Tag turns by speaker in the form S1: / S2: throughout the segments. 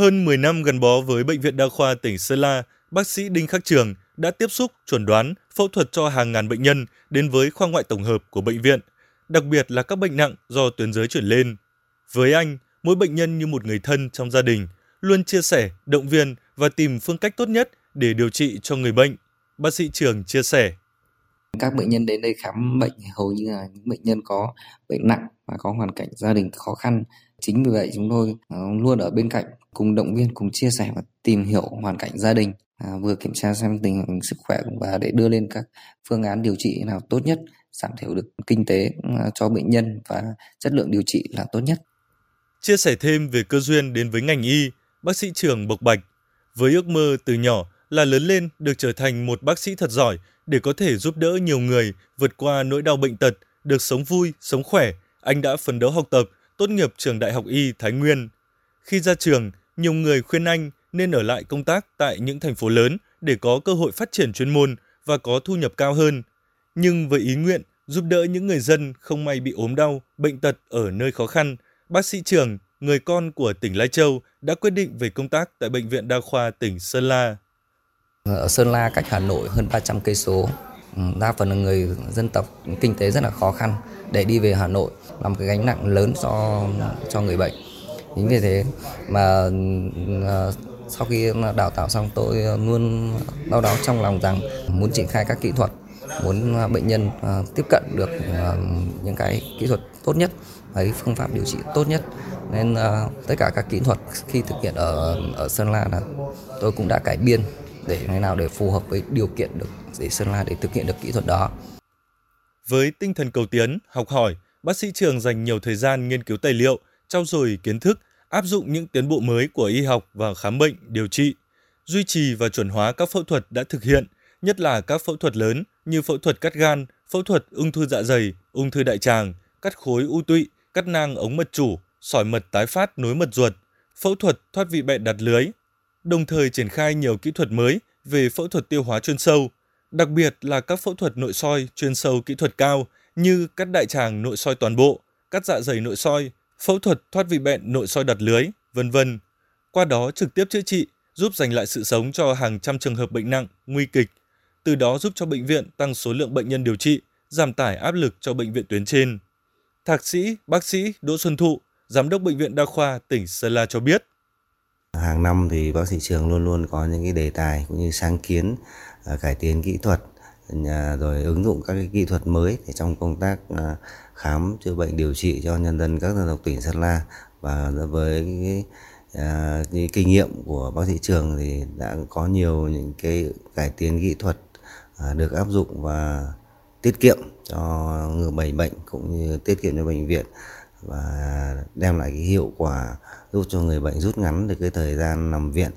S1: Hơn 10 năm gắn bó với Bệnh viện Đa khoa tỉnh Sơn La, bác sĩ Đinh Khắc Trường đã tiếp xúc, chuẩn đoán, phẫu thuật cho hàng ngàn bệnh nhân đến với khoa ngoại tổng hợp của bệnh viện, đặc biệt là các bệnh nặng do tuyến giới chuyển lên. Với anh, mỗi bệnh nhân như một người thân trong gia đình, luôn chia sẻ, động viên và tìm phương cách tốt nhất để điều trị cho người bệnh. Bác sĩ Trường chia sẻ.
S2: Các bệnh nhân đến đây khám bệnh hầu như là những bệnh nhân có bệnh nặng và có hoàn cảnh gia đình khó khăn. Chính vì vậy chúng tôi à, luôn ở bên cạnh cùng động viên, cùng chia sẻ và tìm hiểu hoàn cảnh gia đình, à, vừa kiểm tra xem tình hình sức khỏe và để đưa lên các phương án điều trị nào tốt nhất, giảm thiểu được kinh tế à, cho bệnh nhân và chất lượng điều trị là tốt nhất.
S1: Chia sẻ thêm về cơ duyên đến với ngành y, bác sĩ Trường bộc bạch, với ước mơ từ nhỏ là lớn lên được trở thành một bác sĩ thật giỏi để có thể giúp đỡ nhiều người vượt qua nỗi đau bệnh tật, được sống vui, sống khỏe, anh đã phấn đấu học tập, tốt nghiệp trường Đại học Y Thái Nguyên. Khi ra trường, nhiều người khuyên anh nên ở lại công tác tại những thành phố lớn để có cơ hội phát triển chuyên môn và có thu nhập cao hơn. Nhưng với ý nguyện giúp đỡ những người dân không may bị ốm đau, bệnh tật ở nơi khó khăn, bác sĩ Trường, người con của tỉnh Lai Châu, đã quyết định về công tác tại Bệnh viện Đa khoa tỉnh Sơn La.
S2: Ờ, ở Sơn La cách Hà Nội hơn 300 cây số, ừ, đa phần là người dân tộc kinh tế rất là khó khăn để đi về Hà Nội là một cái gánh nặng lớn cho cho người bệnh. Chính vì thế mà ờ, sau khi đào tạo xong tôi luôn đau đáu trong lòng rằng muốn triển khai các kỹ thuật, muốn ờ, bệnh nhân tiếp cận được những cái kỹ thuật tốt nhất, với phương pháp điều trị tốt nhất nên tất cả các kỹ thuật khi thực hiện ở ở Sơn La là tôi cũng đã cải biên để thế nào để phù hợp với điều kiện được để Sơn La để thực hiện được kỹ thuật đó.
S1: Với tinh thần cầu tiến, học hỏi, bác sĩ Trường dành nhiều thời gian nghiên cứu tài liệu, trau dồi kiến thức, áp dụng những tiến bộ mới của y học vào khám bệnh, điều trị, duy trì và chuẩn hóa các phẫu thuật đã thực hiện, nhất là các phẫu thuật lớn như phẫu thuật cắt gan, phẫu thuật ung thư dạ dày, ung thư đại tràng, cắt khối u tụy, cắt nang ống mật chủ, sỏi mật tái phát nối mật ruột, phẫu thuật thoát vị bệnh đặt lưới, đồng thời triển khai nhiều kỹ thuật mới về phẫu thuật tiêu hóa chuyên sâu, đặc biệt là các phẫu thuật nội soi chuyên sâu kỹ thuật cao như cắt đại tràng nội soi toàn bộ, cắt dạ dày nội soi, phẫu thuật thoát vị bệnh nội soi đặt lưới, vân vân. Qua đó trực tiếp chữa trị, giúp giành lại sự sống cho hàng trăm trường hợp bệnh nặng, nguy kịch, từ đó giúp cho bệnh viện tăng số lượng bệnh nhân điều trị, giảm tải áp lực cho bệnh viện tuyến trên. Thạc sĩ, bác sĩ Đỗ Xuân Thụ, Giám đốc Bệnh viện Đa khoa tỉnh Sơn La cho biết.
S3: Hàng năm thì bác sĩ trường luôn luôn có những cái đề tài cũng như sáng kiến à, cải tiến kỹ thuật rồi ứng dụng các cái kỹ thuật mới để trong công tác à, khám chữa bệnh điều trị cho nhân dân các dân tộc tỉnh Sơn La. Và với cái, à, cái kinh nghiệm của bác sĩ trường thì đã có nhiều những cái cải tiến kỹ thuật à, được áp dụng và tiết kiệm cho người bệnh bệnh cũng như tiết kiệm cho bệnh viện và đem lại cái hiệu quả giúp cho người bệnh rút ngắn được cái thời gian nằm viện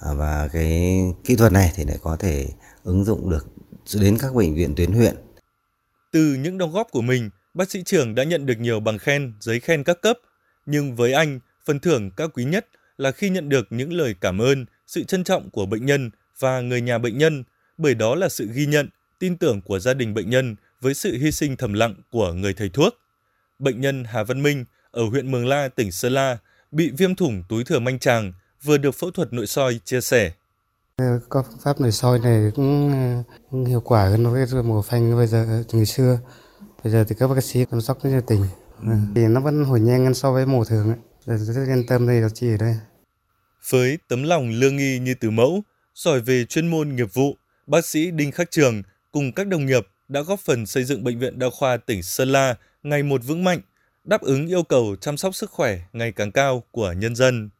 S3: à, và cái kỹ thuật này thì lại có thể ứng dụng được đến các bệnh viện tuyến huyện.
S1: Từ những đóng góp của mình, bác sĩ trưởng đã nhận được nhiều bằng khen, giấy khen các cấp, nhưng với anh, phần thưởng cao quý nhất là khi nhận được những lời cảm ơn, sự trân trọng của bệnh nhân và người nhà bệnh nhân, bởi đó là sự ghi nhận, tin tưởng của gia đình bệnh nhân với sự hy sinh thầm lặng của người thầy thuốc. Bệnh nhân Hà Văn Minh ở huyện Mường La, tỉnh Sơn La bị viêm thủng túi thừa manh tràng vừa được phẫu thuật nội soi chia sẻ.
S4: Có phương pháp nội soi này cũng, cũng hiệu quả hơn với mổ phanh bây giờ ngày xưa. Bây giờ thì các bác sĩ chăm sóc rất nhiệt tình. Ừ. Thì nó vẫn hồi nhanh hơn so với mổ thường ấy. Rất yên tâm đây điều trị ở đây.
S1: Với tấm lòng lương nghi như từ mẫu, giỏi về chuyên môn nghiệp vụ, bác sĩ Đinh Khắc Trường cùng các đồng nghiệp đã góp phần xây dựng Bệnh viện Đa khoa tỉnh Sơn La ngày một vững mạnh, đáp ứng yêu cầu chăm sóc sức khỏe ngày càng cao của nhân dân.